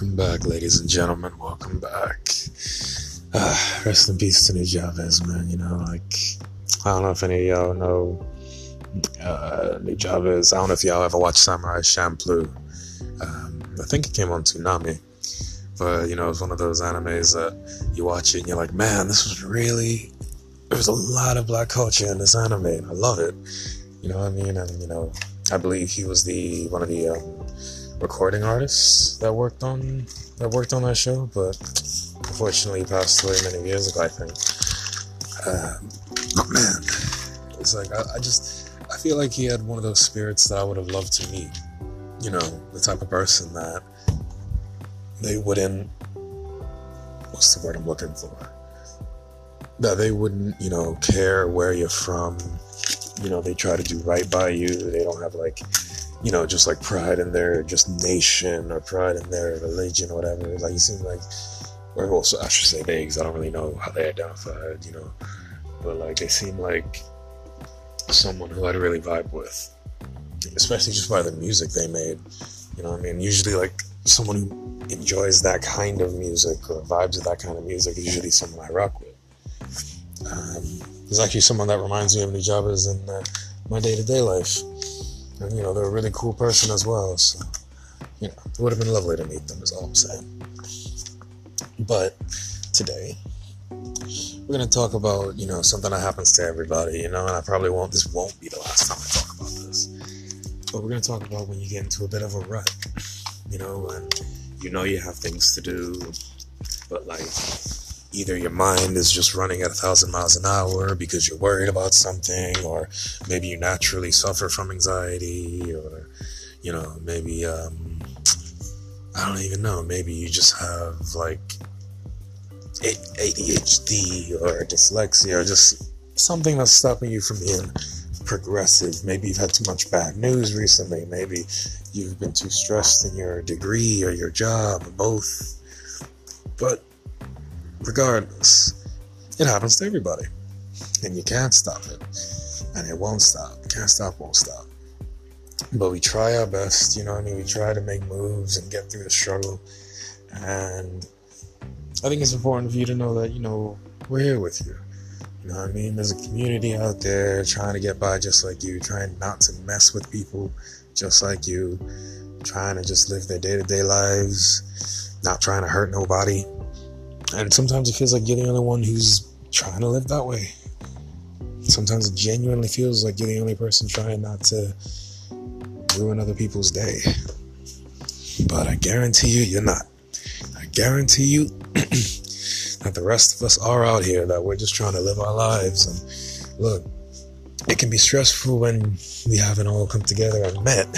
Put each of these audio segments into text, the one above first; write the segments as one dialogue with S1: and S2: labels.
S1: Welcome back, ladies and gentlemen. Welcome back. Uh, rest in peace to Nujabes, man. You know, like, I don't know if any of y'all know uh, Nujabes. I don't know if y'all ever watched Samurai Champloo. Um, I think it came on Toonami. But, you know, it's one of those animes that you watch it and you're like, man, this was really. There's a lot of black culture in this anime, and I love it. You know what I mean? And, you know, I believe he was the one of the um, recording artists that worked on that worked on that show, but unfortunately he passed away many years ago. I think. Um, man, it's like I, I just I feel like he had one of those spirits that I would have loved to meet. You know, the type of person that they wouldn't. What's the word I'm looking for? That they wouldn't, you know, care where you're from. You know, they try to do right by you. They don't have like you know, just like pride in their just nation or pride in their religion or whatever. Like you seem like, or well, I should say they, because I don't really know how they identified, you know, but like they seem like someone who I'd really vibe with, especially just by the music they made. You know, I mean, usually like someone who enjoys that kind of music or vibes of that kind of music is usually someone I rock with. Um, there's actually someone that reminds me of Nujabes in uh, my day-to-day life and, you know, they're a really cool person as well. So, you know, it would have been lovely to meet them, is all I'm saying. But today, we're going to talk about, you know, something that happens to everybody, you know, and I probably won't, this won't be the last time I talk about this. But we're going to talk about when you get into a bit of a rut, you know, when you know you have things to do, but like, either your mind is just running at a thousand miles an hour because you're worried about something, or maybe you naturally suffer from anxiety, or you know, maybe um, I don't even know. Maybe you just have like ADHD or dyslexia, or just something that's stopping you from being progressive. Maybe you've had too much bad news recently. Maybe you've been too stressed in your degree or your job, or both. But regardless, it happens to everybody. And you can't stop it. And it won't stop. Can't stop, won't stop. But we try our best, you know I mean? We try to make moves and get through the struggle. And I think it's important for you to know that, you know, we're here with you. You know what I mean? There's a community out there trying to get by just like you, trying not to mess with people just like you, trying to just live their day to day lives, not trying to hurt nobody. And sometimes it feels like you're the only one who's trying to live that way. Sometimes it genuinely feels like you're the only person trying not to ruin other people's day. But I guarantee you, you're not. I guarantee you that the rest of us are out here, that we're just trying to live our lives. And look, it can be stressful when we haven't all come together and met.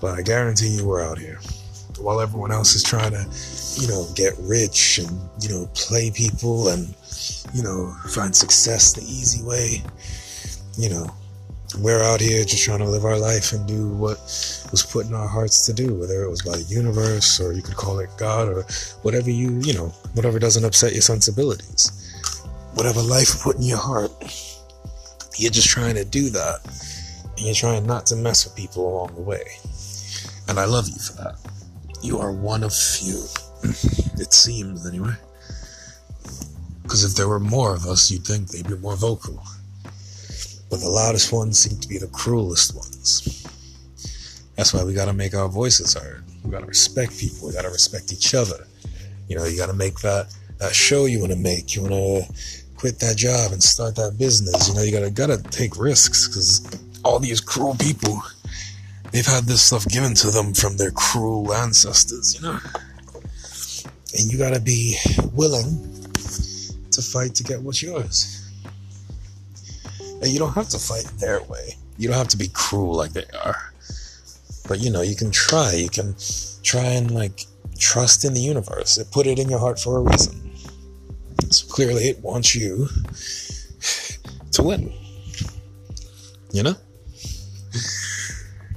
S1: But I guarantee you, we're out here. While everyone else is trying to you know, get rich and, you know, play people and, you know, find success the easy way. You know, we're out here just trying to live our life and do what was put in our hearts to do, whether it was by the universe or you could call it God or whatever you, you know, whatever doesn't upset your sensibilities. Whatever life put in your heart, you're just trying to do that. And you're trying not to mess with people along the way. And I love you for that. You are one of few. It seems, anyway. Because if there were more of us, you'd think they'd be more vocal. But the loudest ones seem to be the cruelest ones. That's why we gotta make our voices heard. We gotta respect people. We gotta respect each other. You know, you gotta make that, that show you wanna make. You wanna quit that job and start that business. You know, you gotta, gotta take risks because all these cruel people, they've had this stuff given to them from their cruel ancestors, you know? And you gotta be willing to fight to get what's yours. And you don't have to fight their way. You don't have to be cruel like they are. But you know, you can try. You can try and like trust in the universe. It put it in your heart for a reason. So clearly it wants you to win. You know?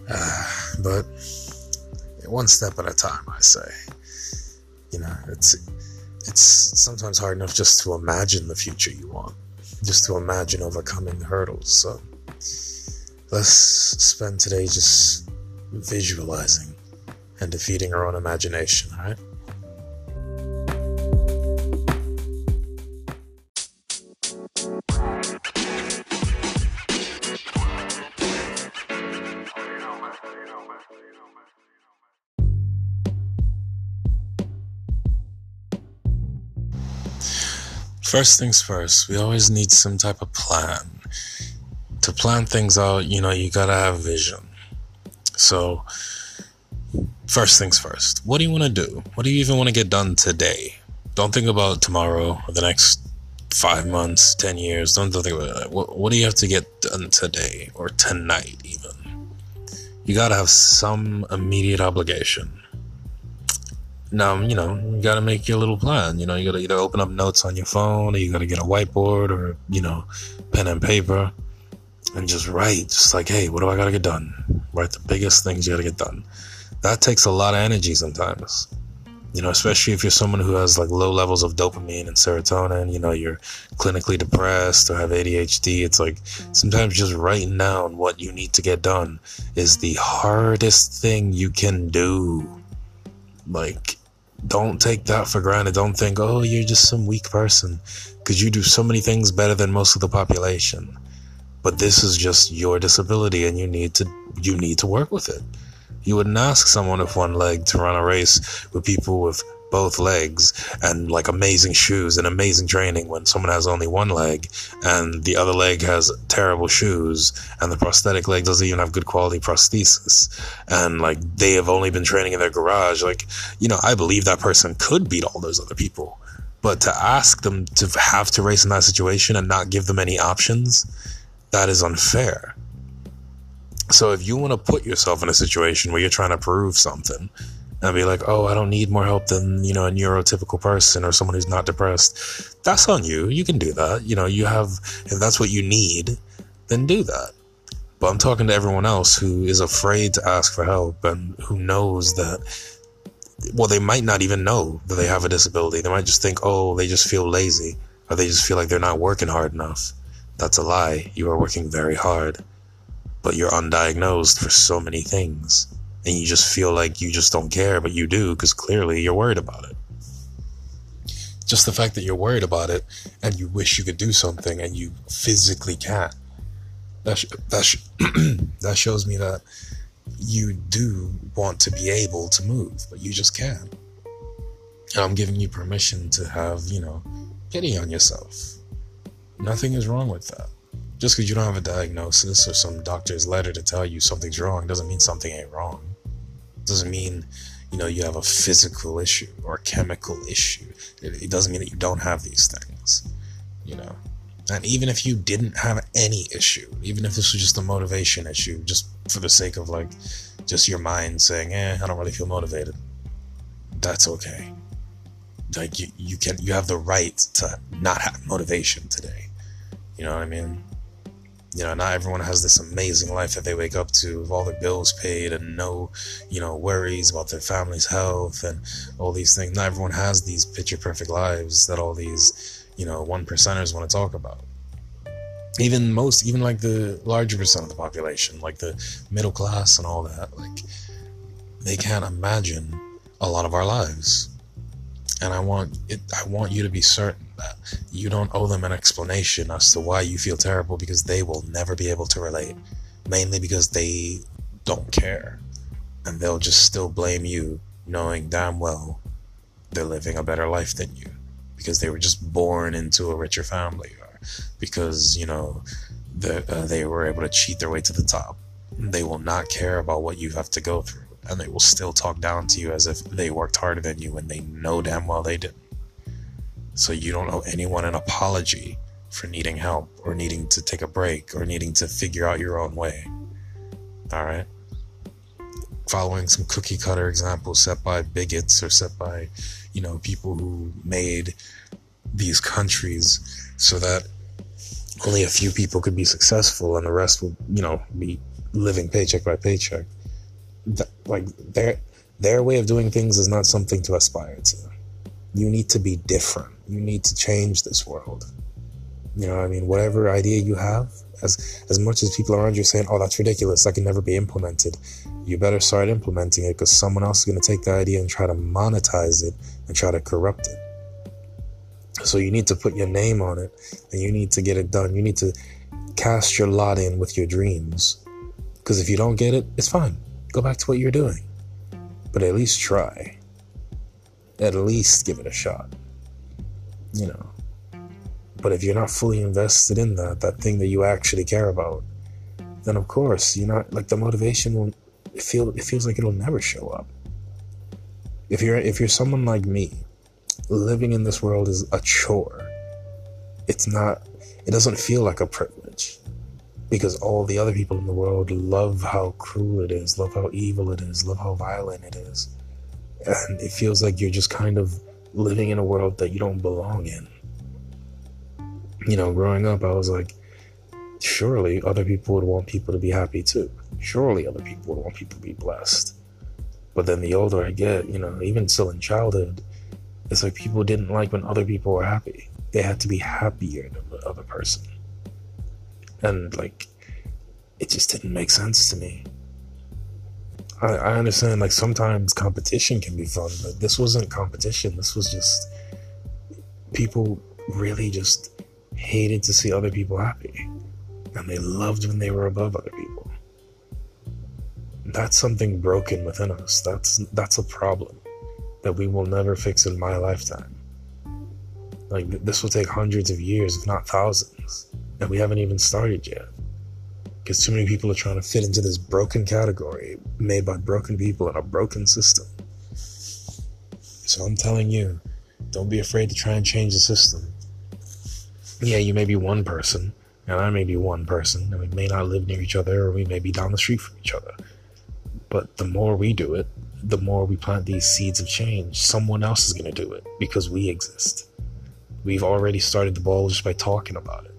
S1: Uh, but one step at a time, I say. You know, it's it's sometimes hard enough just to imagine the future you want, just to imagine overcoming hurdles. So let's spend today just visualizing and defeating our own imagination, all right? First things first, we always need some type of plan. To plan things out, you know, you gotta have vision. So, first things first, what do you wanna do? What do you even wanna get done today? Don't think about tomorrow or the next five months, ten years. Don't, don't think about it. What, what do you have to get done today or tonight, even? You gotta have some immediate obligation now you know you got to make your little plan you know you got to either open up notes on your phone or you got to get a whiteboard or you know pen and paper and just write just like hey what do i got to get done? Write the biggest things you got to get done. That takes a lot of energy sometimes. You know especially if you're someone who has like low levels of dopamine and serotonin you know you're clinically depressed or have adhd it's like sometimes just writing down what you need to get done is the hardest thing you can do. Like don't take that for granted. Don't think, oh, you're just some weak person because you do so many things better than most of the population. But this is just your disability and you need to you need to work with it. You wouldn't ask someone with one leg to run a race with people with both legs and like amazing shoes and amazing training when someone has only one leg and the other leg has terrible shoes and the prosthetic leg doesn't even have good quality prosthesis. And like they have only been training in their garage. Like you know i believe that person could beat all those other people. But to ask them to have to race in that situation and not give them any options that is unfair. So if you want to put yourself in a situation where you're trying to prove something and be like, oh, I don't need more help than, you know, a neurotypical person or someone who's not depressed. That's on you. You can do that. You know, you have, if that's what you need, then do that. But I'm talking to everyone else who is afraid to ask for help and who knows that, well, they might not even know that they have a disability. They might just think, oh, they just feel lazy or they just feel like they're not working hard enough. That's a lie. You are working very hard, but you're undiagnosed for so many things and you just feel like you just don't care, but you do because clearly you're worried about it. Just the fact that you're worried about it and you wish you could do something and you physically can't. That sh- that sh- that shows me that you do want to be able to move, but you just can't. And I'm giving you permission to have, you know, pity on yourself. Nothing is wrong with that. Just because you don't have a diagnosis or some doctor's letter to tell you something's wrong doesn't mean something ain't wrong. Doesn't mean you know you have a physical issue or a chemical issue. It, it, doesn't mean that you don't have these things you know. And even if you didn't have any issue even if this was just a motivation issue just for the sake of like just your mind saying eh i don't really feel motivated. That's okay. Like you, you can you have the right to not have motivation today. You know what i mean you know, not everyone has this amazing life that they wake up to with all their bills paid and no, you know, worries about their family's health and all these things. Not everyone has these picture perfect lives that all these, you know, one percenters want to talk about. Even most, even like the larger percent of the population, like the middle class and all that, like they can't imagine a lot of our lives. And I want it, I want you to be certain that. You don't owe them an explanation as to why you feel terrible because they will never be able to relate. Mainly because they don't care. And they'll just still blame you, knowing damn well they're living a better life than you. Because they were just born into a richer family, or because, you know, the, uh, they were able to cheat their way to the top. They will not care about what you have to go through. And they will still talk down to you as if they worked harder than you when they know damn well they didn't. So you don't owe anyone an apology for needing help or needing to take a break or needing to figure out your own way. All right? Following some cookie cutter examples set by bigots or set by, you know, people who made these countries so that only a few people could be successful and the rest will, you know, be living paycheck by paycheck. Like their their way of doing things is not something to aspire to. You need to be different. You need to change this world. You know, I mean, whatever idea you have, as as much as people around you are saying, "Oh, that's ridiculous. That can never be implemented." You better start implementing it because someone else is going to take the idea and try to monetize it and try to corrupt it. So you need to put your name on it and you need to get it done. You need to cast your lot in with your dreams. Because if you don't get it, it's fine. Go back to what you're doing. But at least try. At least give it a shot. You know. But if you're not fully invested in that, that thing that you actually care about, then of course you're not like the motivation will feel it feels like it'll never show up. If you're if you're someone like me, living in this world is a chore. It's not it doesn't feel like a privilege. Because all the other people in the world love how cruel it is, love how evil it is, love how violent it is. And it feels like you're just kind of living in a world that you don't belong in you know, growing up, I was like, surely other people would want people to be happy too. Surely other people would want people to be blessed. But then the older I get, you know, even still in childhood, it's like people didn't like when other people were happy. They had to be happier than the other person. And like, it just didn't make sense to me. I, I understand, like, sometimes competition can be fun, but this wasn't competition. This was just people really just hated to see other people happy, and they loved when they were above other people. That's something broken within us. That's that's a problem that we will never fix in my lifetime. Like this will take hundreds of years, if not thousands, and we haven't even started yet. Because too many people are trying to fit into this broken category made by broken people in a broken system. So I'm telling you, don't be afraid to try and change the system yeah, you may be one person, and I may be one person, and we may not live near each other, or we may be down the street from each other. But the more we do it, the more we plant these seeds of change, someone else is going to do it because we exist. We've already started the ball just by talking about it.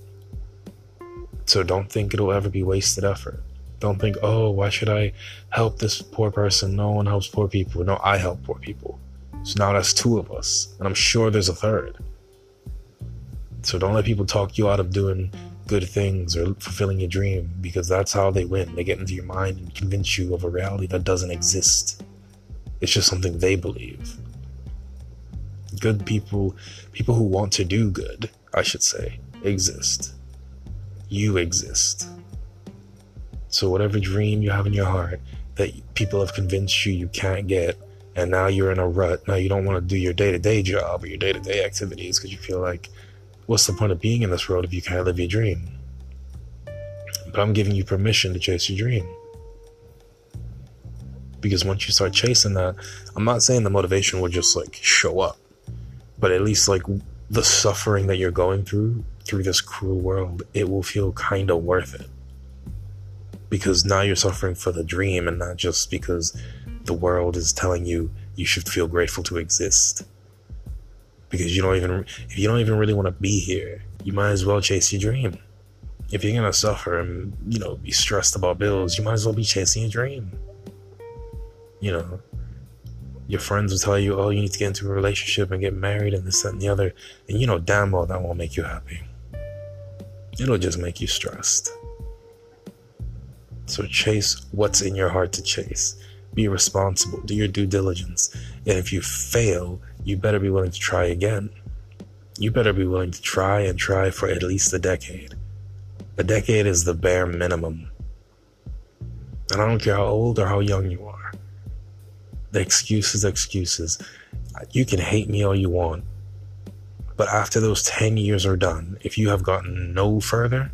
S1: So don't think it'll ever be wasted effort. Don't think, oh, why should I help this poor person? No one helps poor people. No, I help poor people. So now that's two of us, and I'm sure there's a third. So don't let people talk you out of doing good things or fulfilling your dream because that's how they win. They get into your mind and convince you of a reality that doesn't exist. It's just something they believe. Good people, people who want to do good, I should say, exist. You exist. So, whatever dream you have in your heart that people have convinced you you can't get, and now you're in a rut, now you don't want to do your day to day job or your day to day activities because you feel like what's the point of being in this world if you can't live your dream? But I'm giving you permission to chase your dream. Because once you start chasing that, I'm not saying the motivation will just like show up, but at least like the suffering that you're going through through this cruel world, it will feel kind of worth it. Because now you're suffering for the dream and not just because the world is telling you you should feel grateful to exist. Because you don't even if you don't even really want to be here you might as well chase your dream. If you're gonna suffer and you know be stressed about bills you might as well be chasing your dream. You know your friends will tell you oh you need to get into a relationship and get married and this that, and the other and you know damn well that won't make you happy it'll just make you stressed so chase what's in your heart to chase be responsible do your due diligence and if you fail you better be willing to try again. You better be willing to try and try for at least a decade. A decade is the bare minimum. And I don't care how old or how young you are. The excuses, excuses. You can hate me all you want. But after those 10 years are done, if you have gotten no further,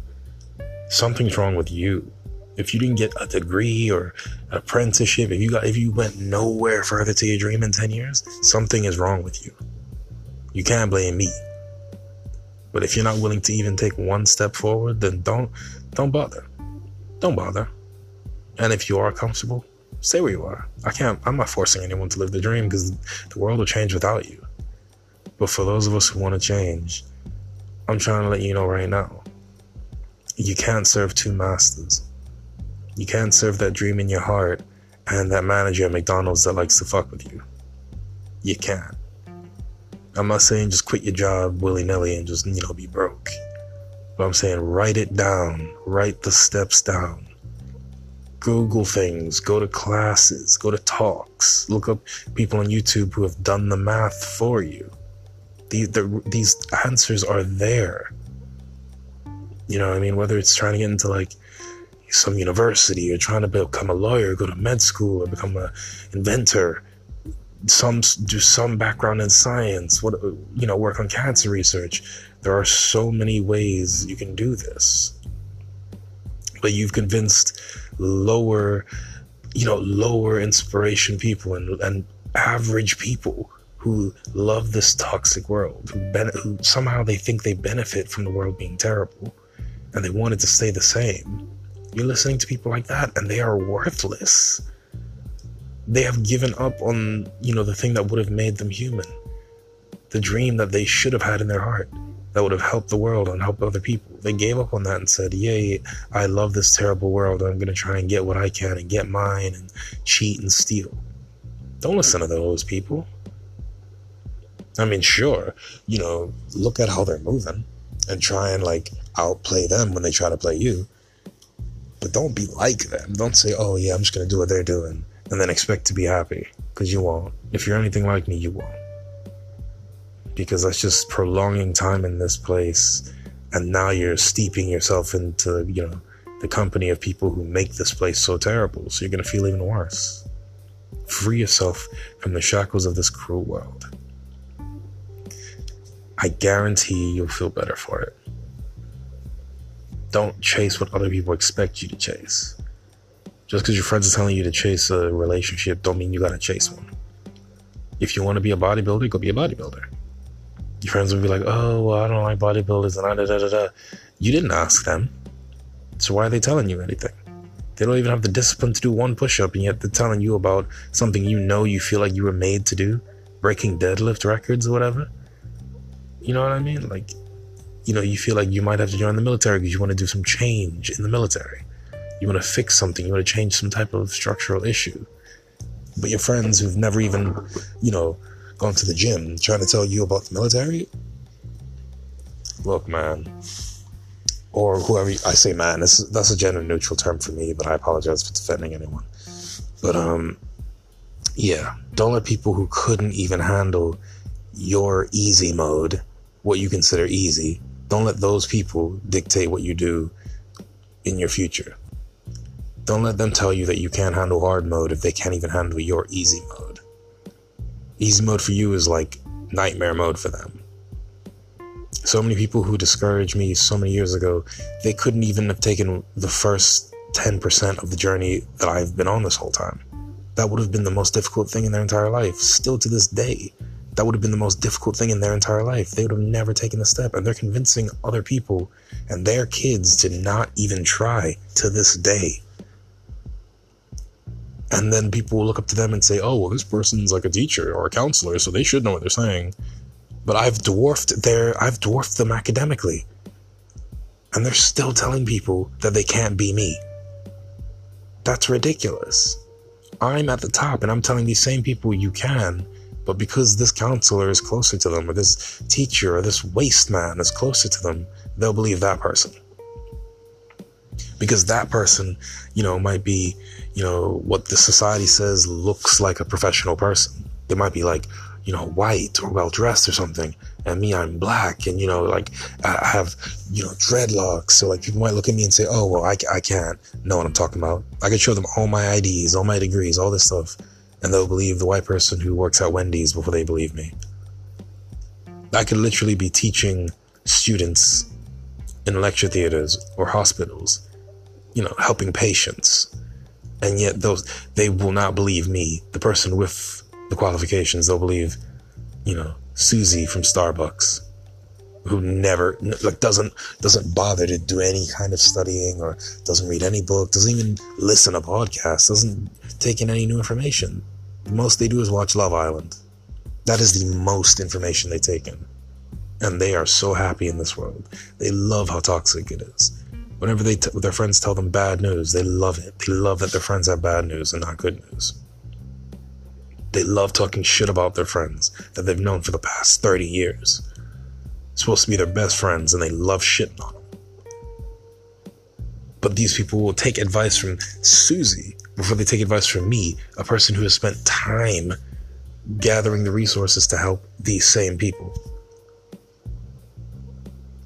S1: something's wrong with you if you didn't get a degree or apprenticeship, if you got if you went nowhere further to your dream in 10 years, something is wrong with you. You can't blame me. But if you're not willing to even take one step forward, then don't don't bother. Don't bother. And if you are comfortable, stay where you are. I can't I'm not forcing anyone to live the dream because the world will change without you. But for those of us who want to change, I'm trying to let you know right now. You can't serve two masters. You can't serve that dream in your heart and that manager at McDonald's that likes to fuck with you. You can't. I'm not saying just quit your job willy nilly and just, you know, be broke. But I'm saying write it down, write the steps down. Google things, go to classes, go to talks, look up people on YouTube who have done the math for you. These, the, these answers are there. You know, I mean, whether it's trying to get into like some university or trying to become a lawyer, go to med school or become an inventor, some do some background in science, what you know, work on cancer research. There are so many ways you can do this. But you've convinced lower, you know, lower inspiration people and, and average people who love this toxic world, who, ben- who somehow they think they benefit from the world being terrible and they want it to stay the same. You're listening to people like that and they are worthless. They have given up on, you know, the thing that would have made them human. The dream that they should have had in their heart that would have helped the world and helped other people. They gave up on that and said, Yay, I love this terrible world. I'm going to try and get what I can and get mine and cheat and steal. Don't listen to those people. I mean, sure, you know, look at how they're moving and try and like outplay them when they try to play you. But don't be like them. Don't say, oh, yeah, I'm just going to do what they're doing and then expect to be happy because you won't. If you're anything like me, you won't because that's just prolonging time in this place. And now you're steeping yourself into, you know, the company of people who make this place so terrible. So you're going to feel even worse. Free yourself from the shackles of this cruel world. I guarantee you'll feel better for it. Don't chase what other people expect you to chase. Just because your friends are telling you to chase a relationship, don't mean you gotta chase one. If you want to be a bodybuilder, go be a bodybuilder your friends would be like, "Oh, well, I don't like bodybuilders," and da da da da. You didn't ask them, so why are they telling you anything? They don't even have the discipline to do one push-up, and yet they're telling you about something you know you feel like you were made to do, breaking deadlift records or whatever. You know what I mean? Like, you know, you feel like you might have to join the military because you want to do some change in the military. You want to fix something. You want to change some type of structural issue. But your friends who've never even, you know, gone to the gym trying to tell you about the military, look, man, or whoever you, I say, man, that's that's a gender neutral term for me, but I apologize for offending anyone. But um, yeah, don't let people who couldn't even handle your easy mode, what you consider easy, don't let those people dictate what you do in your future. Don't let them tell you that you can't handle hard mode if they can't even handle your easy mode. Easy mode for you is like nightmare mode for them. So many people who discouraged me so many years ago, they couldn't even have taken the first 10% of the journey that I've been on this whole time. That would have been the most difficult thing in their entire life. Still to this day, that would have been the most difficult thing in their entire life. They would have never taken the step. And they're convincing other people and their kids to not even try to this day and then people will look up to them and say, "Oh, well, this person's like a teacher or a counselor, so they should know what they're saying." But I've dwarfed their I've dwarfed them academically. And they're still telling people that they can't be me. That's ridiculous. I'm at the top and I'm telling these same people you can, but because this counselor is closer to them, or this teacher or this waste man is closer to them, they'll believe that person. Because that person, you know, might be you know, what the society says looks like a professional person. They might be like, you know, white or well dressed or something. And me, I'm black. And, you know, like I have, you know, dreadlocks. So like people might look at me and say, oh, well, I, I can't know what I'm talking about. I could show them all my IDs, all my degrees, all this stuff. And they'll believe the white person who works at Wendy's before they believe me. I could literally be teaching students in lecture theaters or hospitals, you know, helping patients and yet those they will not believe me, the person with the qualifications. They'll believe, you know, Susie from Starbucks, who never like doesn't doesn't bother to do any kind of studying or doesn't read any book, doesn't even listen to podcasts, doesn't take in any new information. The most they do is watch Love Island. That is the most information they take in. And they are so happy in this world. They love how toxic it is. Whenever they t- their friends tell them bad news, they love it. They love that their friends have bad news and not good news. They love talking shit about their friends that they've known for the past 30 years. supposed to be their best friends and they love shitting on them. But these people will take advice from Susie before they take advice from me, a person who has spent time gathering the resources to help these same people.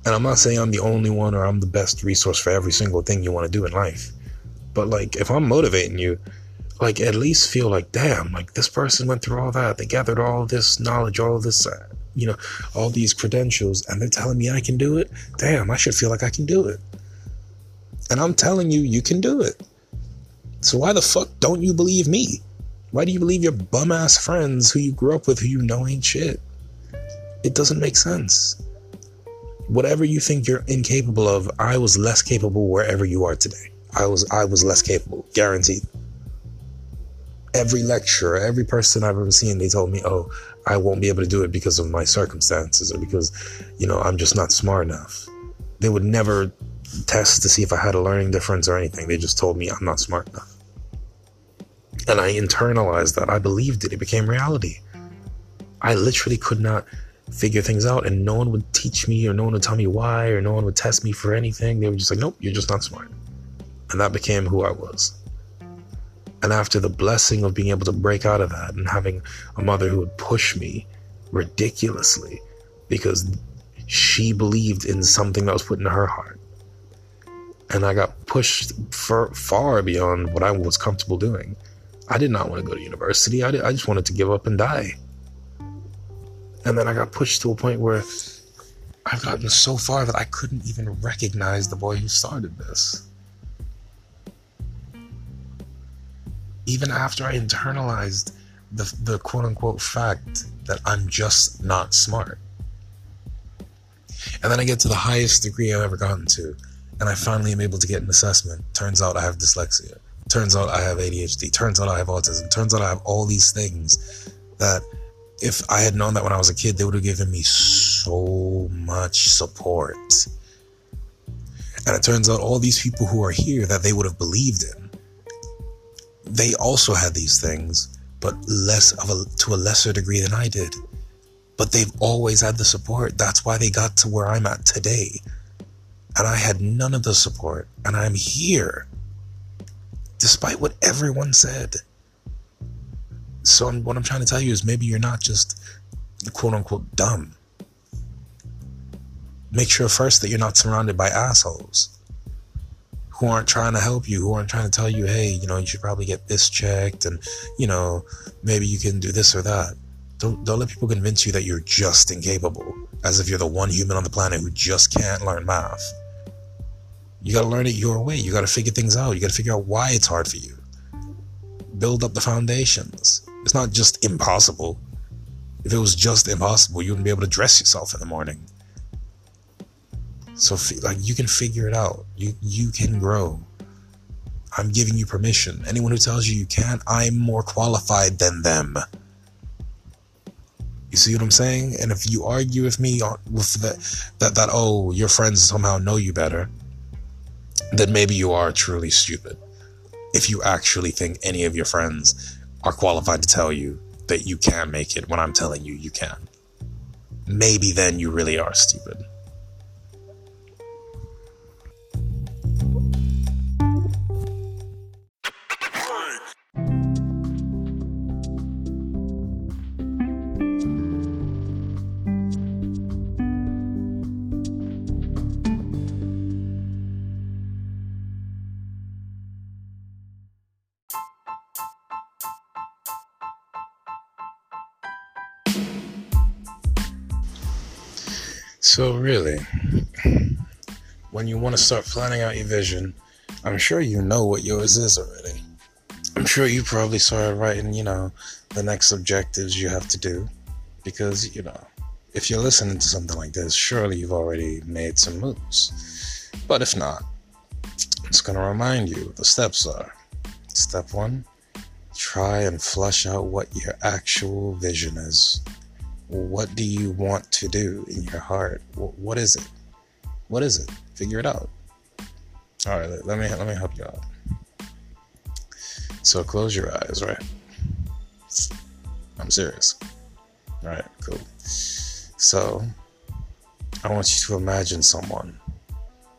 S1: And I'm not saying I'm the only one or I'm the best resource for every single thing you want to do in life. But like, if I'm motivating you, like, at least feel like, damn, like this person went through all that. They gathered all this knowledge, all this, uh, you know, all these credentials, and they're telling me I can do it. Damn, I should feel like I can do it. And I'm telling you, you can do it. So why the fuck don't you believe me? Why do you believe your bum ass friends who you grew up with who you know ain't shit? It doesn't make sense. Whatever you think you're incapable of, I was less capable wherever you are today. I was I was less capable, guaranteed. Every lecturer, every person I've ever seen, they told me, "Oh, I won't be able to do it because of my circumstances or because, you know, I'm just not smart enough." They would never test to see if I had a learning difference or anything. They just told me I'm not smart enough. And I internalized that. I believed it. It became reality. I literally could not figure things out, and no one would teach me, or no one would tell me why, or no one would test me for anything. They were just like, nope, you're just not smart. And that became who I was. And after the blessing of being able to break out of that and having a mother who would push me ridiculously because she believed in something that was put in her heart. And I got pushed for, far beyond what I was comfortable doing. I did not want to go to university. I, did, I just wanted to give up and die. And then I got pushed to a point where I've gotten so far that I couldn't even recognize the boy who started this. even after I internalized the, the quote unquote fact that I'm just not smart. And then I get to the highest degree I've ever gotten to, and I finally am able to get an assessment. Turns out I have dyslexia. Turns out I have ADHD. Turns out I have autism. Turns out I have all these things that if I had known that when I was a kid, they would have given me so much support. And it turns out all these people who are here that they would have believed in they also had these things, but less of a to a lesser degree than I did. But they've always had the support. That's why they got to where I'm at today. And I had none of the support, and I'm here despite what everyone said. So I'm, what I'm trying to tell you is maybe you're not just quote unquote dumb. Make sure first that you're not surrounded by assholes who aren't trying to help you, who aren't trying to tell you, hey, you know, you should probably get this checked and, you know, maybe you can do this or that. Don't, don't let people convince you that you're just incapable, as if you're the one human on the planet who just can't learn math. You gotta learn it your way. You gotta figure things out. You gotta figure out why it's hard for you. Build up the foundations. It's not just impossible. If it was just impossible, you wouldn't be able to dress yourself in the morning. So like you can figure it out. You you can grow. I'm giving you permission. Anyone who tells you you can't, I'm more qualified than them. You see what I'm saying? And if you argue with me with that that that oh your friends somehow know you better, then maybe you are truly stupid. If you actually think any of your friends are qualified to tell you that you can make it when I'm telling you you can, maybe then you really are stupid. So, really, when you want to start planning out your vision, I'm sure you know what yours is already. I'm sure you probably started writing, you know, the next objectives you have to do. Because, you know, if you're listening to something like this, surely you've already made some moves. But if not, just going to remind you what the steps are. Step one, try and flush out what your actual vision is what do you want to do in your heart? What is it? What is it? Figure it out. All right, let me let me help you out. So close your eyes, right? I'm serious. All right, cool. So I want you to imagine someone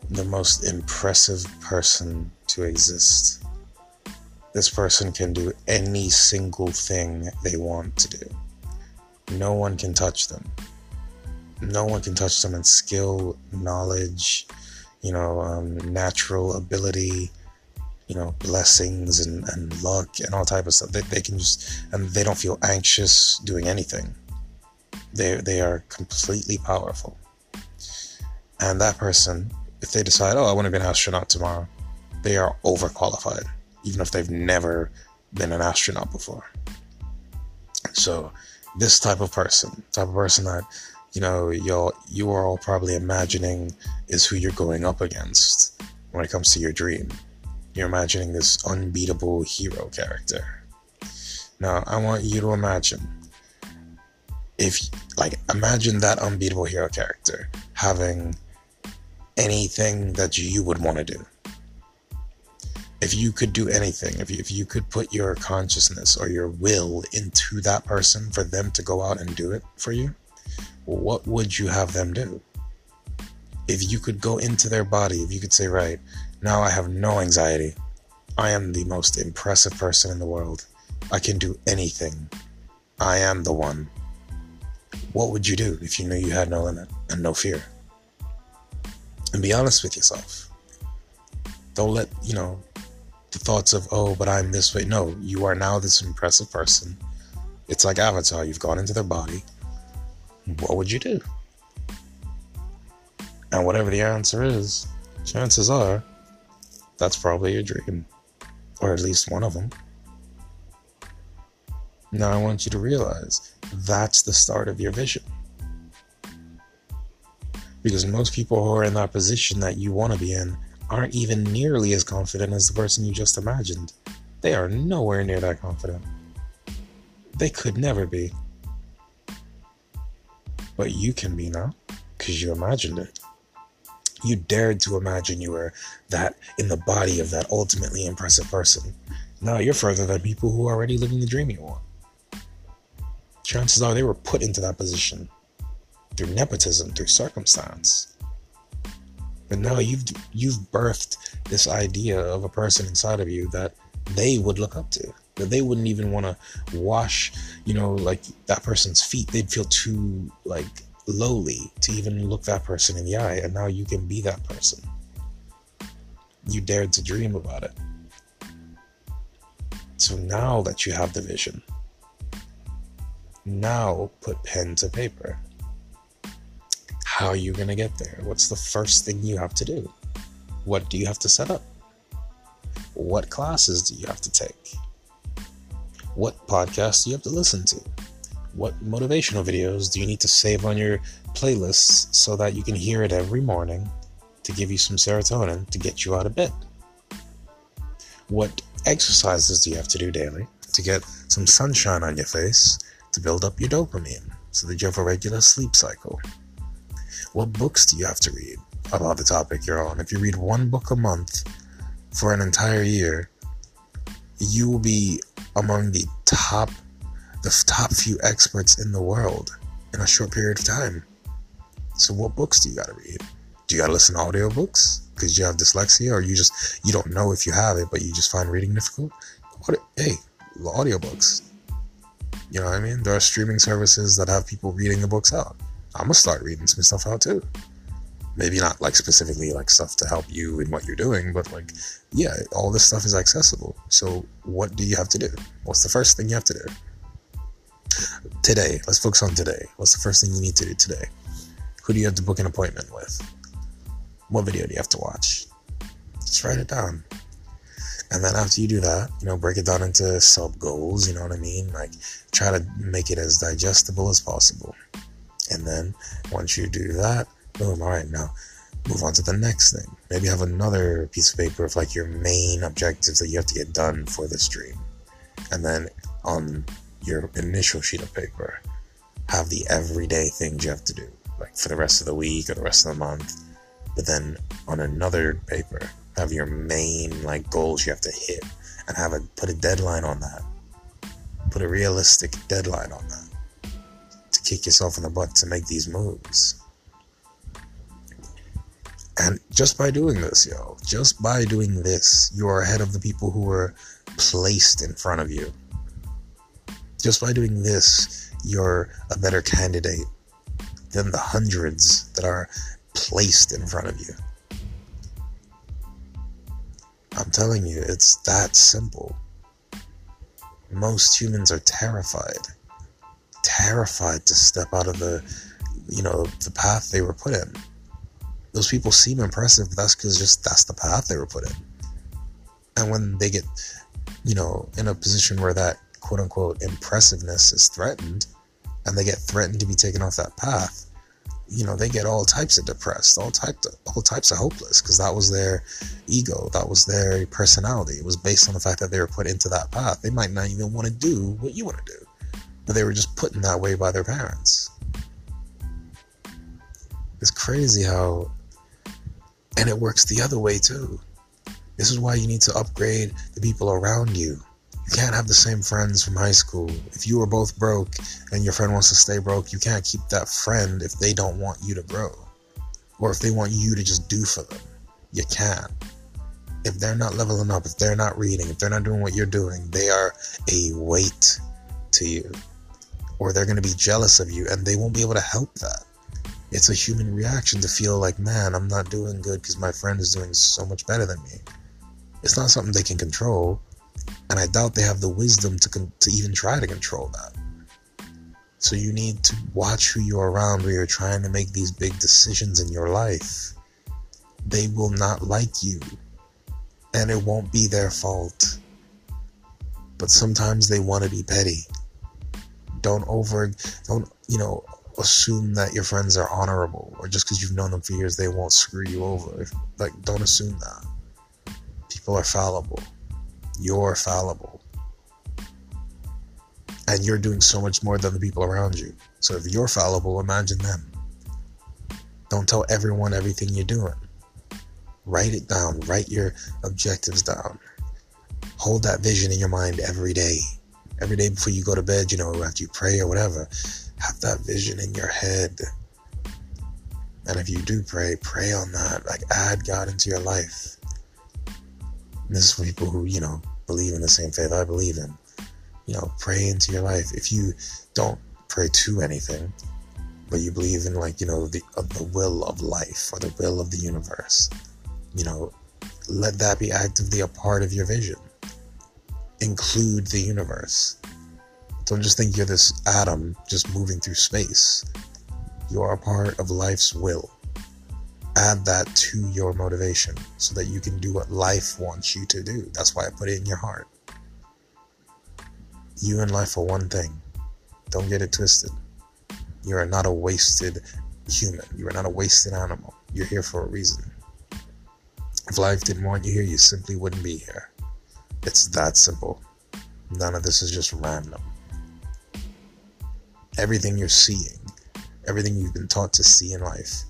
S1: the most impressive person to exist. This person can do any single thing they want to do. No one can touch them. No one can touch them in skill, knowledge, you know, um, natural ability, you know, blessings and, and luck and all type of stuff. They, they can just, and they don't feel anxious doing anything. They, they are completely powerful. And that person, if they decide, oh, I want to be an astronaut tomorrow, they are overqualified, even if they've never been an astronaut before. So, this type of person, type of person that, you know, you're you are all probably imagining is who you're going up against when it comes to your dream. You're imagining this unbeatable hero character. Now, I want you to imagine if, like, imagine that unbeatable hero character having anything that you would want to do. If you could do anything, if you, if you could put your consciousness or your will into that person for them to go out and do it for you, what would you have them do? If you could go into their body, if you could say, right, now I have no anxiety. I am the most impressive person in the world. I can do anything. I am the one. What would you do if you knew you had no limit and no fear? And be honest with yourself. Don't let, you know, the thoughts of, oh, but I'm this way. No, you are now this impressive person. It's like Avatar. You've gone into their body. What would you do? And whatever the answer is, chances are that's probably your dream, or at least one of them. Now, I want you to realize that's the start of your vision. Because most people who are in that position that you want to be in aren't even nearly as confident as the person you just imagined. They are nowhere near that confident. They could never be. But you can be now, because you imagined it. You dared to imagine you were that in the body of that ultimately impressive person. Now you're further than people who are already living the dream you want. Chances are they were put into that position through nepotism, through circumstance. But now you've you've birthed this idea of a person inside of you that they would look up to. That they wouldn't even want to wash, you know, like that person's feet. They'd feel too like lowly to even look that person in the eye, and now you can be that person. You dared to dream about it. So now that you have the vision, now put pen to paper. How are you going to get there? What's the first thing you have to do? What do you have to set up? What classes do you have to take? What podcasts do you have to listen to? What motivational videos do you need to save on your playlists so that you can hear it every morning to give you some serotonin to get you out of bed? What exercises do you have to do daily to get some sunshine on your face to build up your dopamine so that you have a regular sleep cycle? What books do you have to read about the topic you're on? If you read one book a month for an entire year, you will be among the top the top few experts in the world in a short period of time. So what books do you gotta read? Do you gotta listen to audiobooks because you have dyslexia or you just you don't know if you have it but you just find reading difficult? What, hey, audiobooks. You know what I mean? There are streaming services that have people reading the books out. I'm gonna start reading some stuff out too. Maybe not like specifically like stuff to help you in what you're doing, but like, yeah, all this stuff is accessible. So what do you have to do? What's the first thing you have to do? Today, let's focus on today. What's the first thing you need to do today? Who do you have to book an appointment with? What video do you have to watch? Just write it down. And then after you do that, you know, break it down into sub goals, you know what I mean? Like, try to make it as digestible as possible. And then once you do that, boom, all right, now move on to the next thing. Maybe have another piece of paper of like your main objectives that you have to get done for this dream. And then on your initial sheet of paper, have the everyday things you have to do, like for the rest of the week or the rest of the month. But then on another paper, have your main like goals you have to hit and have a put a deadline on that. Put a realistic deadline on that kick yourself in the butt to make these moves. And just by doing this, yo, just by doing this, you are ahead of the people who were placed in front of you. Just by doing this, you're a better candidate than the hundreds that are placed in front of you. I'm telling you, it's that simple. Most humans are terrified. Terrified to step out of the, you know, the path they were put in. Those people seem impressive, but that's because just that's the path they were put in. And when they get, you know, in a position where that quote unquote impressiveness is threatened, and they get threatened to be taken off that path, you know, they get all types of depressed, all types all types of hopeless because that was their ego, that was their personality. It was based on the fact that they were put into that path. They might not even want to do what you want to do, but they were just put in that way by their parents. It's crazy how, and it works the other way too. This is why you need to upgrade the people around you. You can't have the same friends from high school. If you are both broke and your friend wants to stay broke, you can't keep that friend if they don't want you to grow. Or if they want you to just do for them. You can't. If they're not leveling up, if they're not reading, if they're not doing what you're doing, they are a weight to you. Or they're going to be jealous of you and they won't be able to help that. It's a human reaction to feel like, man, I'm not doing good because my friend is doing so much better than me. It's not something they can control and I doubt they have the wisdom to, con- to even try to control that. So you need to watch who you're around where you're trying to make these big decisions in your life. They will not like you, and it won't be their fault. But sometimes they want to be petty. Don't over, don't, you know, assume that your friends are honorable or just because you've known them for years, they won't screw you over. Like, don't assume that. People are fallible you're fallible. And you're doing so much more than the people around you. So if you're fallible, imagine them. Don't tell everyone everything you're doing. Write it down. Write your objectives down. Hold that vision in your mind every day. Every day before you go to bed, you know, after you pray or whatever, have that vision in your head. And if you do pray, pray on that. Like add God into your life. And this is for people who, you know, believe in the same faith I believe in. You know, pray into your life. If you don't pray to anything, but you believe in like, you know, the uh, the will of life or the will of the universe, you know, let that be actively a part of your vision. Include the universe. Don't just think you're this atom just moving through space. You are a part of life's will add that to your motivation so that you can do what life wants you to do. That's why I put it in your heart. You and life are one thing. Don't get it twisted. You are not a wasted human. You are not a wasted animal. You're here for a reason. If life didn't want you here, you simply wouldn't be here. It's that simple. None of this is just random. Everything you're seeing, everything you've been taught to see in life,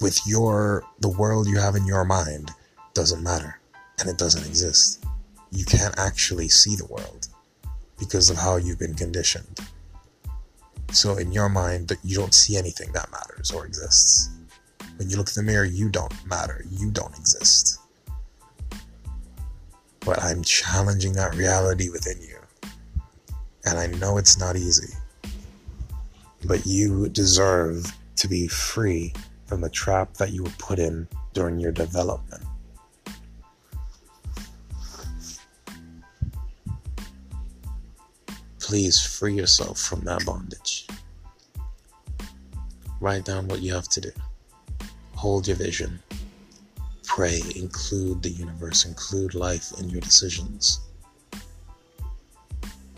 S1: with your the world you have in your mind doesn't matter and it doesn't exist. You can't actually see the world because of how you've been conditioned. So in your mind you don't see anything that matters or exists. When you look in the mirror, you don't matter. You don't exist. But I'm challenging that reality within you. And I know it's not easy. But you deserve to be free from the trap that you were put in during your development. Please free yourself from that bondage. Write down what you have to do. Hold your vision. Pray, include the universe, include life in your decisions.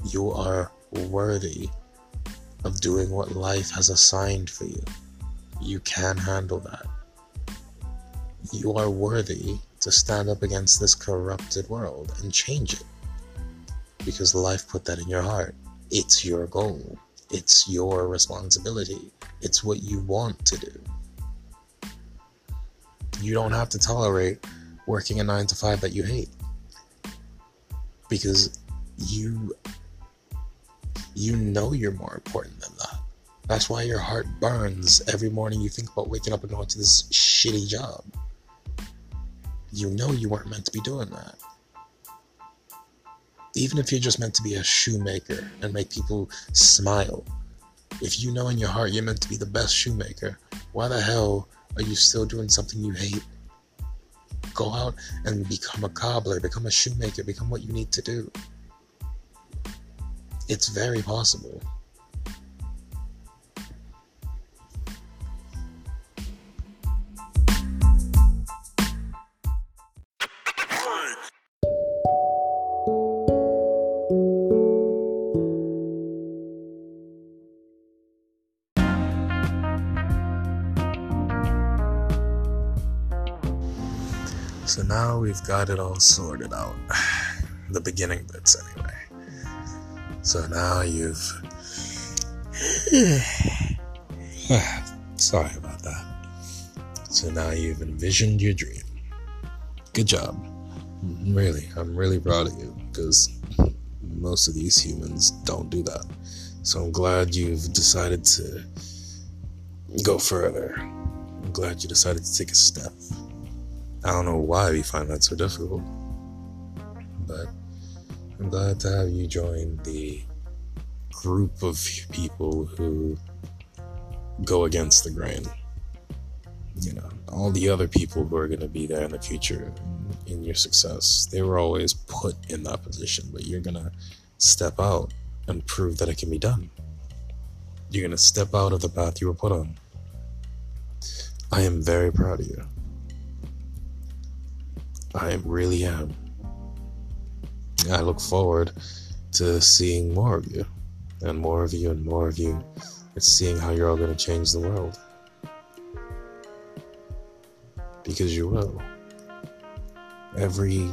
S1: You are worthy of doing what life has assigned for you. You can handle that. You are worthy to stand up against this corrupted world and change it. Because life put that in your heart. It's your goal. It's your responsibility. It's what you want to do. You don't have to tolerate working a nine to five that you hate. Because you you know you're more important than that. That's why your heart burns every morning you think about waking up and going to this shitty job. You know you weren't meant to be doing that. Even if you're just meant to be a shoemaker and make people smile, if you know in your heart you're meant to be the best shoemaker, why the hell are you still doing something you hate? Go out and become a cobbler, become a shoemaker, become what you need to do. It's very possible. We've got it all sorted out. The beginning bits, anyway. So now you've. Sorry about that. So now you've envisioned your dream. Good job. Really, I'm really proud of you because most of these humans don't do that. So I'm glad you've decided to go further. I'm glad you decided to take a step. I don't know why we find that so difficult, but I'm glad to have you join the group of people who go against the grain. You know, all the other people who are going to be there in the future in your success, they were always put in that position, but you're going to step out and prove that it can be done. You're going to step out of the path you were put on. I am very proud of you. I really am. I look forward to seeing more of you, and more of you, and more of you, and seeing how you're all going to change the world. Because you will. Every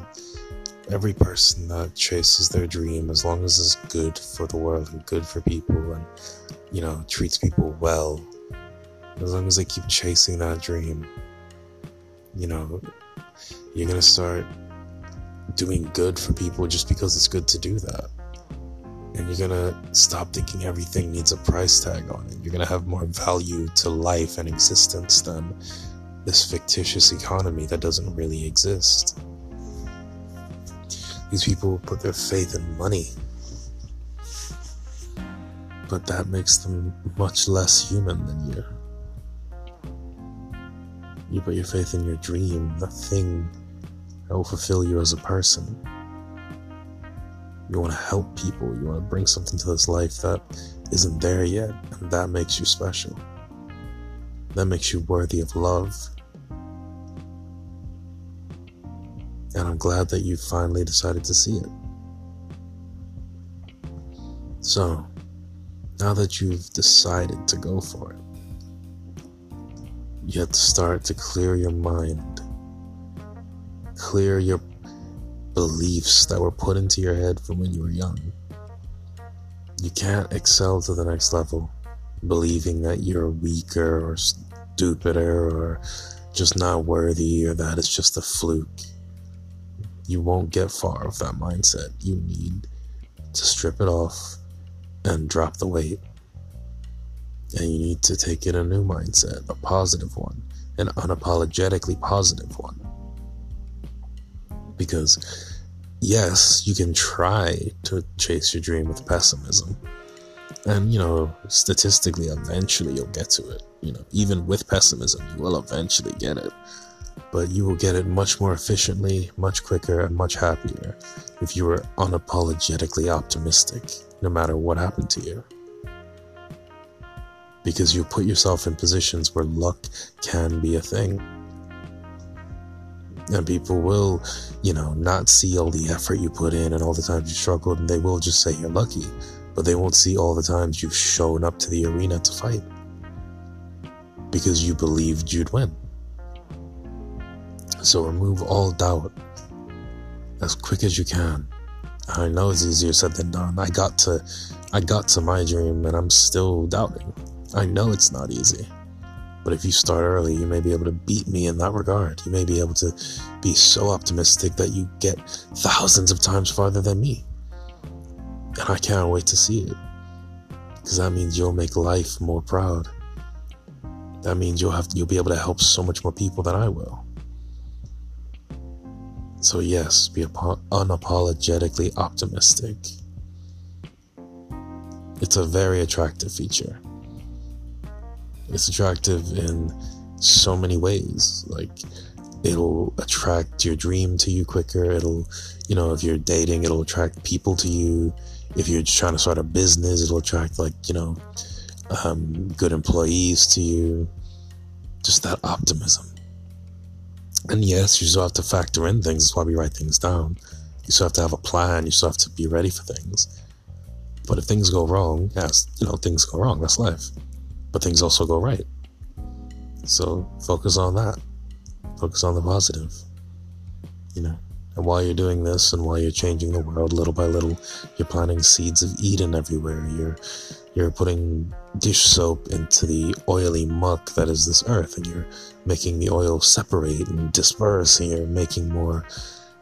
S1: every person that chases their dream, as long as it's good for the world and good for people, and you know treats people well, as long as they keep chasing that dream, you know, you're going to start doing good for people just because it's good to do that. And you're going to stop thinking everything needs a price tag on it. You're going to have more value to life and existence than this fictitious economy that doesn't really exist. These people put their faith in money, but that makes them much less human than you. You put your faith in your dream, the thing that will fulfill you as a person. You want to help people, you want to bring something to this life that isn't there yet, and that makes you special. That makes you worthy of love. And I'm glad that you finally decided to see it. So, now that you've decided to go for it, you have to start to clear your mind clear your beliefs that were put into your head from when you were young. You can't excel to the next level believing that you're weaker or stupider or just not worthy or that it's just a fluke. You won't get far with that mindset. You need to strip it off and drop the weight. And you need to take in a new mindset, a positive one, an unapologetically positive one. Because, yes, you can try to chase your dream with pessimism. And, you know, statistically, eventually you'll get to it. You know, even with pessimism, you will eventually get it. But you will get it much more efficiently, much quicker, and much happier if you were unapologetically optimistic, no matter what happened to you because you put yourself in positions where luck can be a thing. And people will, you know, not see all the effort you put in and all the times you struggled, and they will just say you're lucky, but they won't see all the times you've shown up to the arena to fight because you believed you'd win. So remove all doubt as quick as you can. I know it's easier said than done. I got to I got to my dream and I'm still doubting. I know it's not easy. But if you start early, you may be able to beat me in that regard. You may be able to be so optimistic that you get thousands of times farther than me. And I can't wait to see it. Because that means you'll make life more proud. That means you'll have you'll be able to help so much more people than I will. So yes, be unapologetically optimistic. It's a very attractive feature. It's attractive in so many ways. Like it'll attract your dream to you quicker. It'll, you know, if you're dating, it'll attract people to you. If you're trying to start a business, it'll attract like, you know, um, good employees to you. Just that optimism. And yes, you still have to factor in things. That's why we write things down. You still have to have a plan. You still have to be ready for things. But if things go wrong, yes, you know, things go wrong. That's life. But things also go right. So focus on that. Focus on the positive. You know, and while you're doing this and while you're changing the world little by little, you're planting seeds of Eden everywhere. You're you're putting dish soap into the oily muck that is this earth, and you're making the oil separate and disperse, and you're making more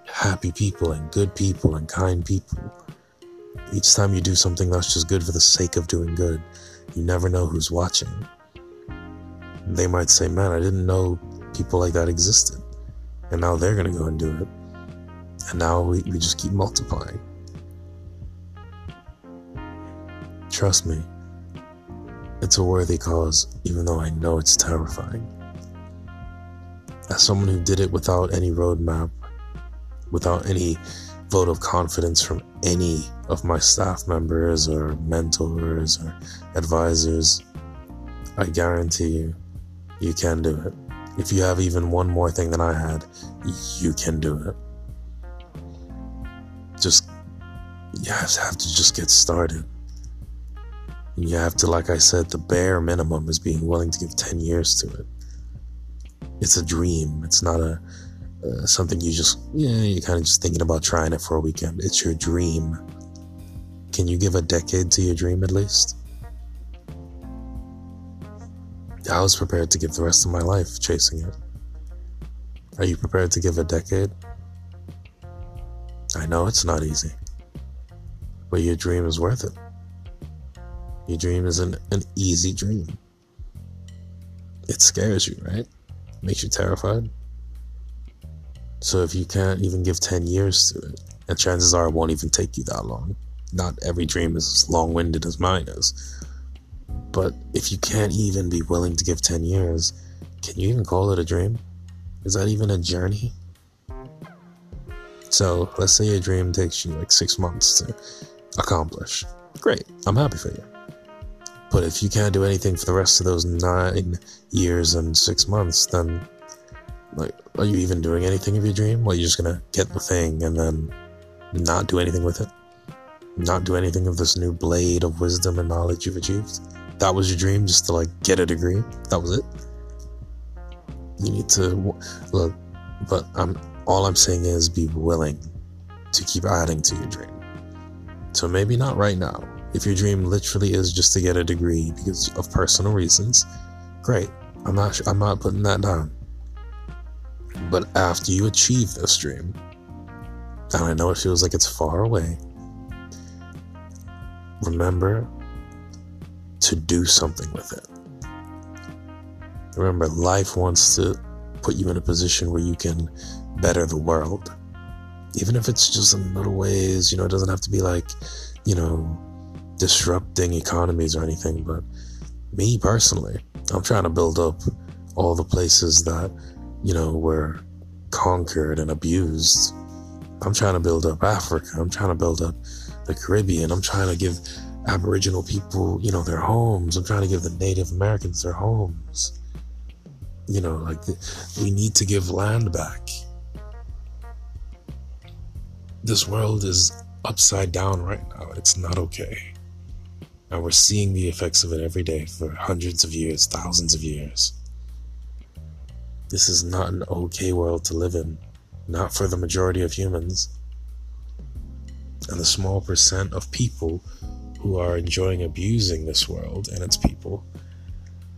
S1: happy people and good people and kind people. Each time you do something that's just good for the sake of doing good, you never know who's watching. They might say, Man, I didn't know people like that existed. And now they're going to go and do it. And now we, we just keep multiplying. Trust me, it's a worthy cause, even though I know it's terrifying. As someone who did it without any roadmap, without any vote of confidence from any of my staff members or mentors or advisors, I guarantee you, you can do it. If you have even one more thing than I had, you can do it. Just, you have to just get started. You have to, like I said, the bare minimum is being willing to give 10 years to it. It's a dream. It's not a, uh, something you just, yeah, you're kind of just thinking about trying it for a weekend. It's your dream. Can you give a decade to your dream at least? I was prepared to give the rest of my life chasing it. Are you prepared to give a decade? I know it's not easy, but your dream is worth it. Your dream isn't an easy dream. It scares you, right? Makes you terrified. So if you can't even give 10 years to it, and chances are it won't even take you that long. Not every dream is as long winded as mine is. But if you can't even be willing to give 10 years, can you even call it a dream? Is that even a journey? So let's say your dream takes you like six months to accomplish. Great, I'm happy for you. But if you can't do anything for the rest of those nine years and six months, then like, are you even doing anything of your dream? Well, you're just gonna get the thing and then not do anything with it? Not do anything of this new blade of wisdom and knowledge you've achieved? that was your dream just to like get a degree that was it you need to look but i'm all i'm saying is be willing to keep adding to your dream so maybe not right now if your dream literally is just to get a degree because of personal reasons great i'm not i'm not putting that down but after you achieve this dream and i know it feels like it's far away remember to do something with it. Remember, life wants to put you in a position where you can better the world. Even if it's just in little ways, you know, it doesn't have to be like, you know, disrupting economies or anything. But me personally, I'm trying to build up all the places that, you know, were conquered and abused. I'm trying to build up Africa. I'm trying to build up the Caribbean. I'm trying to give Aboriginal people, you know, their homes. I'm trying to give the Native Americans their homes. You know, like we need to give land back. This world is upside down right now. It's not okay. And we're seeing the effects of it every day for hundreds of years, thousands of years. This is not an okay world to live in, not for the majority of humans. And the small percent of people who are enjoying abusing this world and its people.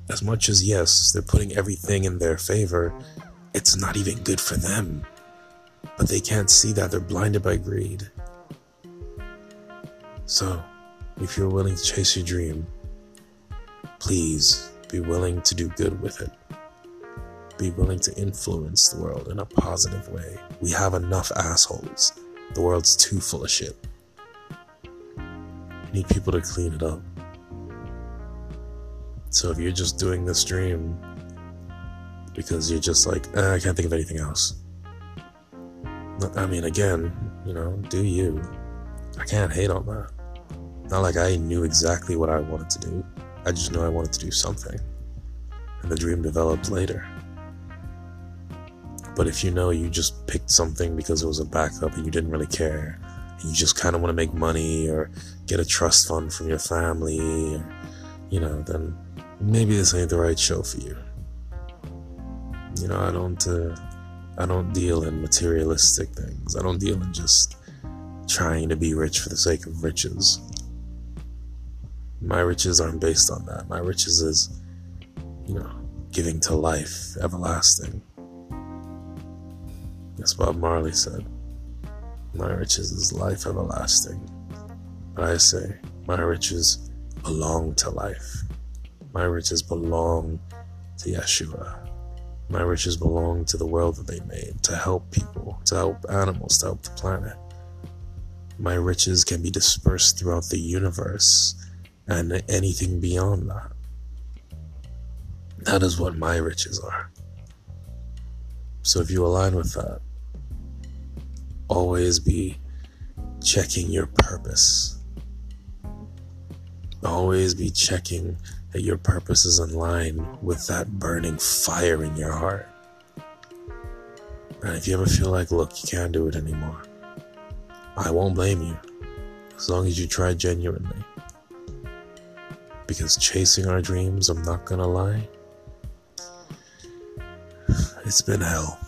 S1: As much as, yes, they're putting everything in their favor, it's not even good for them. But they can't see that they're blinded by greed. So, if you're willing to chase your dream, please be willing to do good with it. Be willing to influence the world in a positive way. We have enough assholes. The world's too full of shit. We need people to clean it up. So if you're just doing this stream because you're just like, eh, I can't think of anything else. I mean, again, you know, do you. I can't hate on that. Not like I knew exactly what I wanted to do. I just knew I wanted to do something. And the dream developed later. But if you know you just picked something because it was a backup and you didn't really care, and you just kind of want to make money or get a trust fund from your family, or, you know, then maybe this ain't the right show for you. You know, I don't, uh, I don't deal in materialistic things. I don't deal in just trying to be rich for the sake of riches. My riches aren't based on that. My riches is, you know, giving to life, everlasting. That's Bob Marley said. My riches is life everlasting. But I say, my riches belong to life. My riches belong to Yeshua. My riches belong to the world that they made, to help people, to help animals, to help the planet. My riches can be dispersed throughout the universe and anything beyond that. That is what my riches are. So if you align with that, always be checking your purpose. Always be checking that your purpose is in line with that burning fire in your heart. And if you ever feel like, look, you can't do it anymore, I won't blame you as long as you try genuinely. Because chasing our dreams, I'm not gonna lie, it's been hell.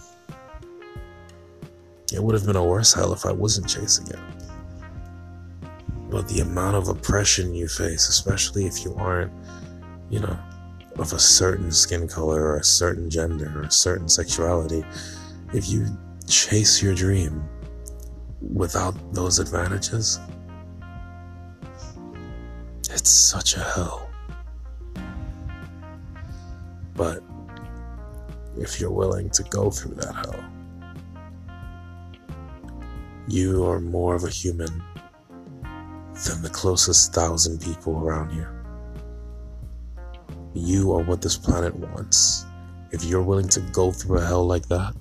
S1: It would have been a worse hell if I wasn't chasing it. But the amount of oppression you face, especially if you aren't, you know, of a certain skin color or a certain gender or a certain sexuality, if you chase your dream without those advantages, it's such a hell. But if you're willing to go through that hell, you are more of a human than the closest thousand people around you. You are what this planet wants. If you're willing to go through a hell like that,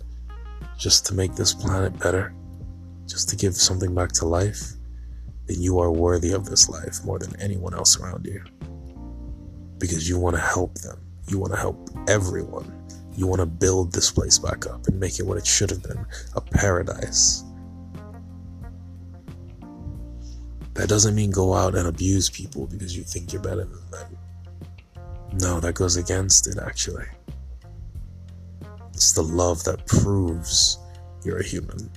S1: just to make this planet better, just to give something back to life, then you are worthy of this life more than anyone else around you. Because you want to help them. You want to help everyone. You want to build this place back up and make it what it should have been a paradise. That doesn't mean go out and abuse people because you think you're better than them. No, that goes against it, actually. It's the love that proves you're a human.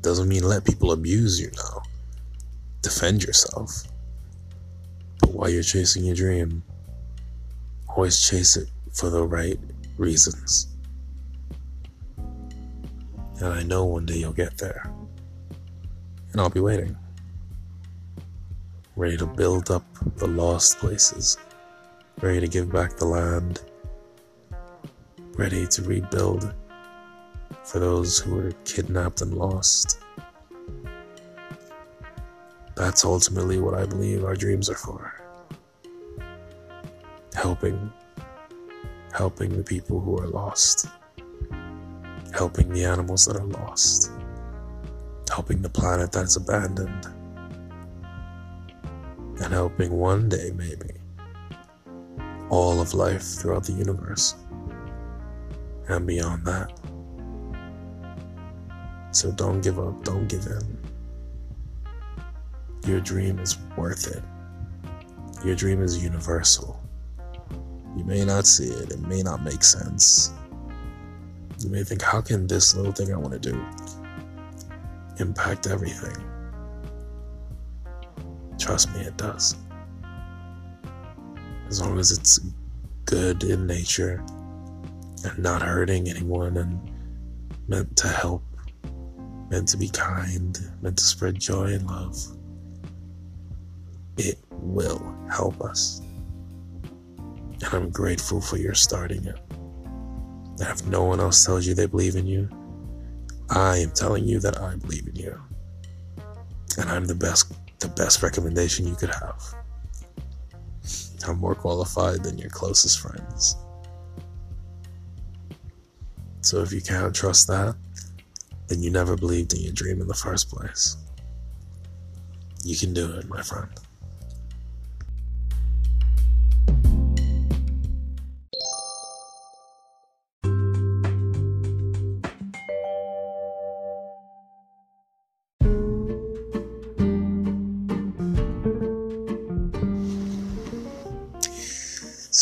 S1: Doesn't mean let people abuse you now. Defend yourself. But while you're chasing your dream, always chase it for the right reasons. And I know one day you'll get there and I'll be waiting. Ready to build up the lost places, ready to give back the land, ready to rebuild for those who were kidnapped and lost. That's ultimately what I believe our dreams are for. Helping, helping the people who are lost, helping the animals that are lost helping the planet that's abandoned, and helping one day, maybe, all of life throughout the universe and beyond that. So don't give up, don't give in. Your dream is worth it. Your dream is universal. You may not see it, it may not make sense. You may think, how can this little thing I want to do impact everything. Trust me, it does. As long as it's good in nature and not hurting anyone and meant to help, meant to be kind, meant to spread joy and love, it will help us. And I'm grateful for your starting it. And if no one else tells you they believe in you, I am telling you that I believe in you. And I'm the best the best recommendation you could have. I'm more qualified than your closest friends. So if you can't trust that, then you never believed in your dream in the first place. You can do it, my friend.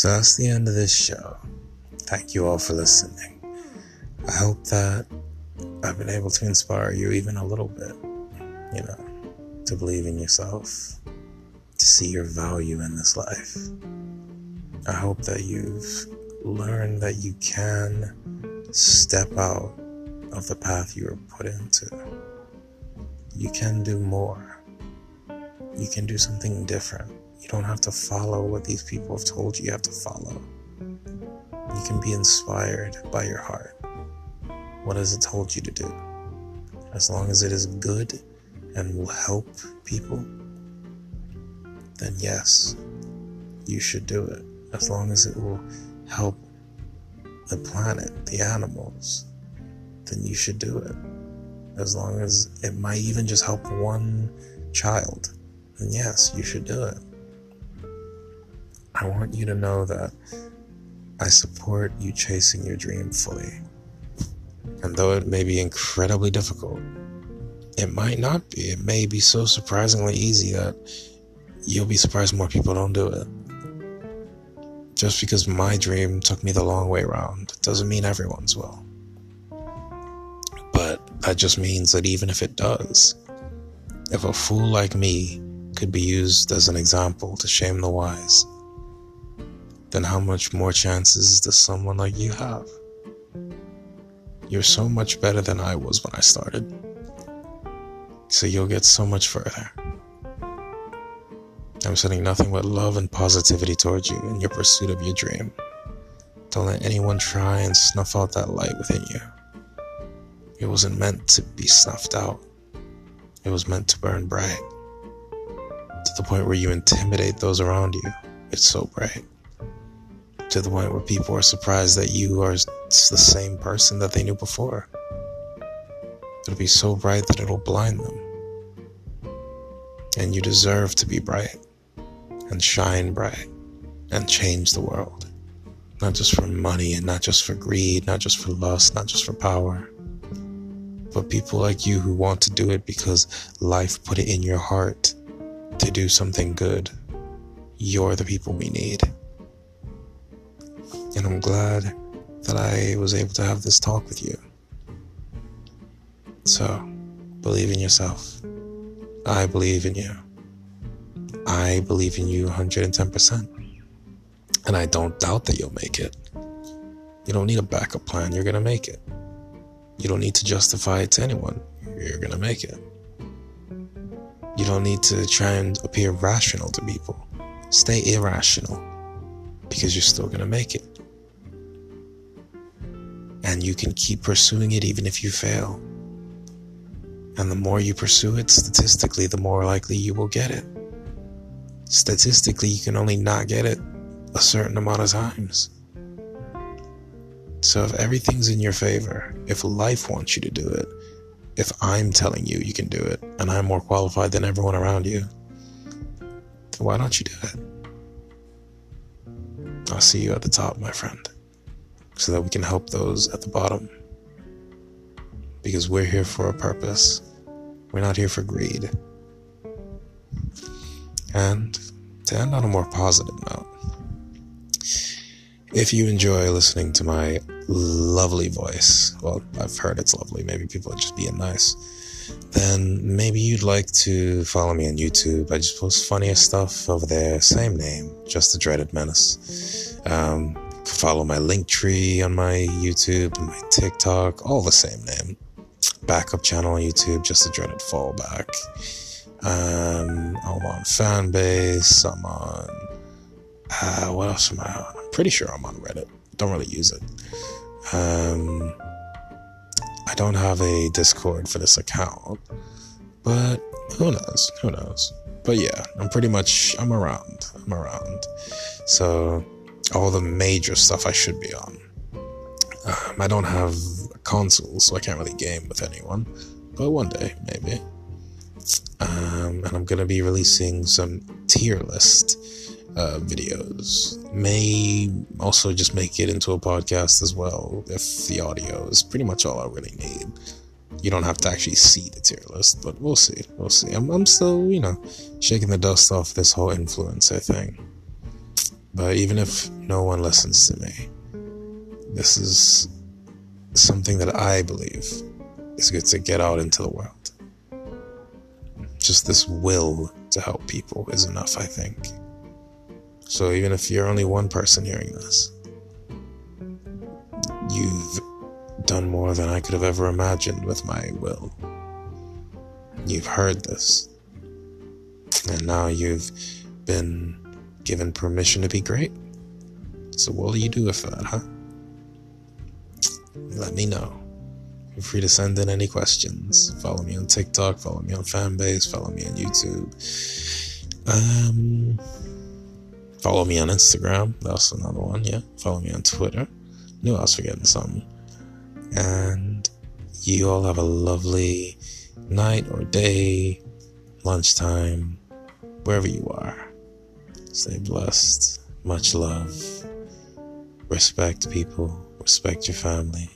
S1: So that's the end of this show. Thank you all for listening. I hope that I've been able to inspire you even a little bit, you know, to believe in yourself, to see your value in this life. I hope that you've learned that you can step out of the path you were put into. You can do more. You can do something different. You don't have to follow what these people have told you you have to follow. You can be inspired by your heart. What has it told you to do? As long as it is good and will help people, then yes, you should do it. As long as it will help the planet, the animals, then you should do it. As long as it might even just help one child, then yes, you should do it. I want you to know that I support you chasing your dream fully. And though it may be incredibly difficult, it might not be. It may be so surprisingly easy that you'll be surprised more people don't do it. Just because my dream took me the long way around doesn't mean everyone's will. But that just means that even if it does, if a fool like me could be used as an example to shame the wise, then how much more chances does someone like you have? You're so much better than I was when I started. So you'll get so much further. I'm sending nothing but love and positivity towards you in your pursuit of your dream. Don't let anyone try and snuff out that light within you. It wasn't meant to be snuffed out, it was meant to burn bright. To the point where you intimidate those around you. It's so bright to the point where people are surprised that you are the same person that they knew before. It'll be so bright that it'll blind them. And you deserve to be bright and shine bright and change the world. Not just for money and not just for greed, not just for lust, not just for power, but people like you who want to do it because life put it in your heart to do something good. You're the people we need. And I'm glad that I was able to have this talk with you. So, believe in yourself. I believe in you. I believe in you 110%. And I don't doubt that you'll make it. You don't need a backup plan, you're going to make it. You don't need to justify it to anyone, you're going to make it. You don't need to try and appear rational to people. Stay irrational because you're still going to make it and you can keep pursuing it even if you fail. And the more you pursue it, statistically, the more likely you will get it. Statistically, you can only not get it a certain amount of times. So if everything's in your favor, if life wants you to do it, if I'm telling you you can do it, and I'm more qualified than everyone around you, why don't you do it? I'll see you at the top, my friend so that we can help those at the bottom. Because we're here for a purpose, we're not here for greed. And to end on a more positive note, if you enjoy listening to my lovely voice, well, I've heard it's lovely, maybe people are just being nice, then maybe you'd like to follow me on YouTube. I just post funniest stuff over there, same name, just the dreaded menace. Um, follow my Linktree on my YouTube, my TikTok, all the same name. Backup channel on YouTube, just a dreaded fallback. Um, I'm on Fanbase. I'm on. Uh, what else am I on? I'm pretty sure I'm on Reddit. Don't really use it. Um, I don't have a Discord for this account, but who knows? Who knows? But yeah, I'm pretty much I'm around. I'm around. So all the major stuff I should be on. Um, I don't have a console, so I can't really game with anyone. But one day, maybe. Um, and I'm gonna be releasing some tier list uh, videos. May also just make it into a podcast as well if the audio is pretty much all I really need. You don't have to actually see the tier list, but we'll see. We'll see. I'm, I'm still, you know, shaking the dust off this whole influencer thing. But even if no one listens to me, this is something that I believe is good to get out into the world. Just this will to help people is enough, I think. So even if you're only one person hearing this, you've done more than I could have ever imagined with my will. You've heard this. And now you've been given permission to be great. So what do you do with that, huh? Let me know. Feel free to send in any questions. Follow me on TikTok, follow me on Fanbase, follow me on YouTube. Um, follow me on Instagram. That's another one, yeah. Follow me on Twitter. Knew I was forgetting something. And you all have a lovely night or day, lunchtime, wherever you are. Stay blessed. Much love. Respect people. Respect your family.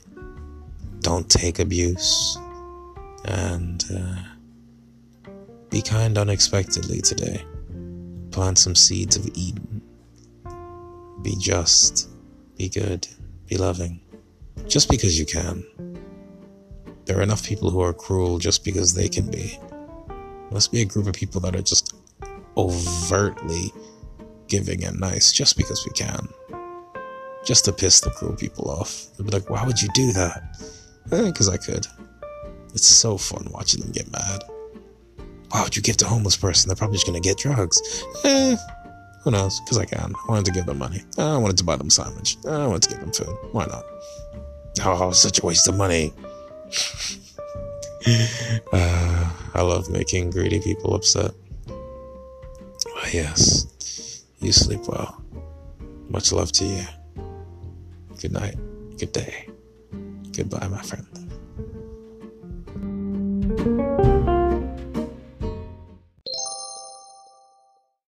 S1: Don't take abuse. And uh, be kind unexpectedly today. Plant some seeds of Eden. Be just. Be good. Be loving. Just because you can. There are enough people who are cruel just because they can be. Let's be a group of people that are just overtly giving and nice just because we can. Just to piss the cruel people off. They'll be like, why would you do that? Because eh, I could. It's so fun watching them get mad. Why would you give to a homeless person? They're probably just going to get drugs. Eh, who knows? Because I can. I wanted to give them money. I wanted to buy them sandwich. I wanted to give them food. Why not? Oh, such a waste of money. uh, I love making greedy people upset. Ah, yes. You sleep well. Much love to you. Good night. Good day. Goodbye, my friend.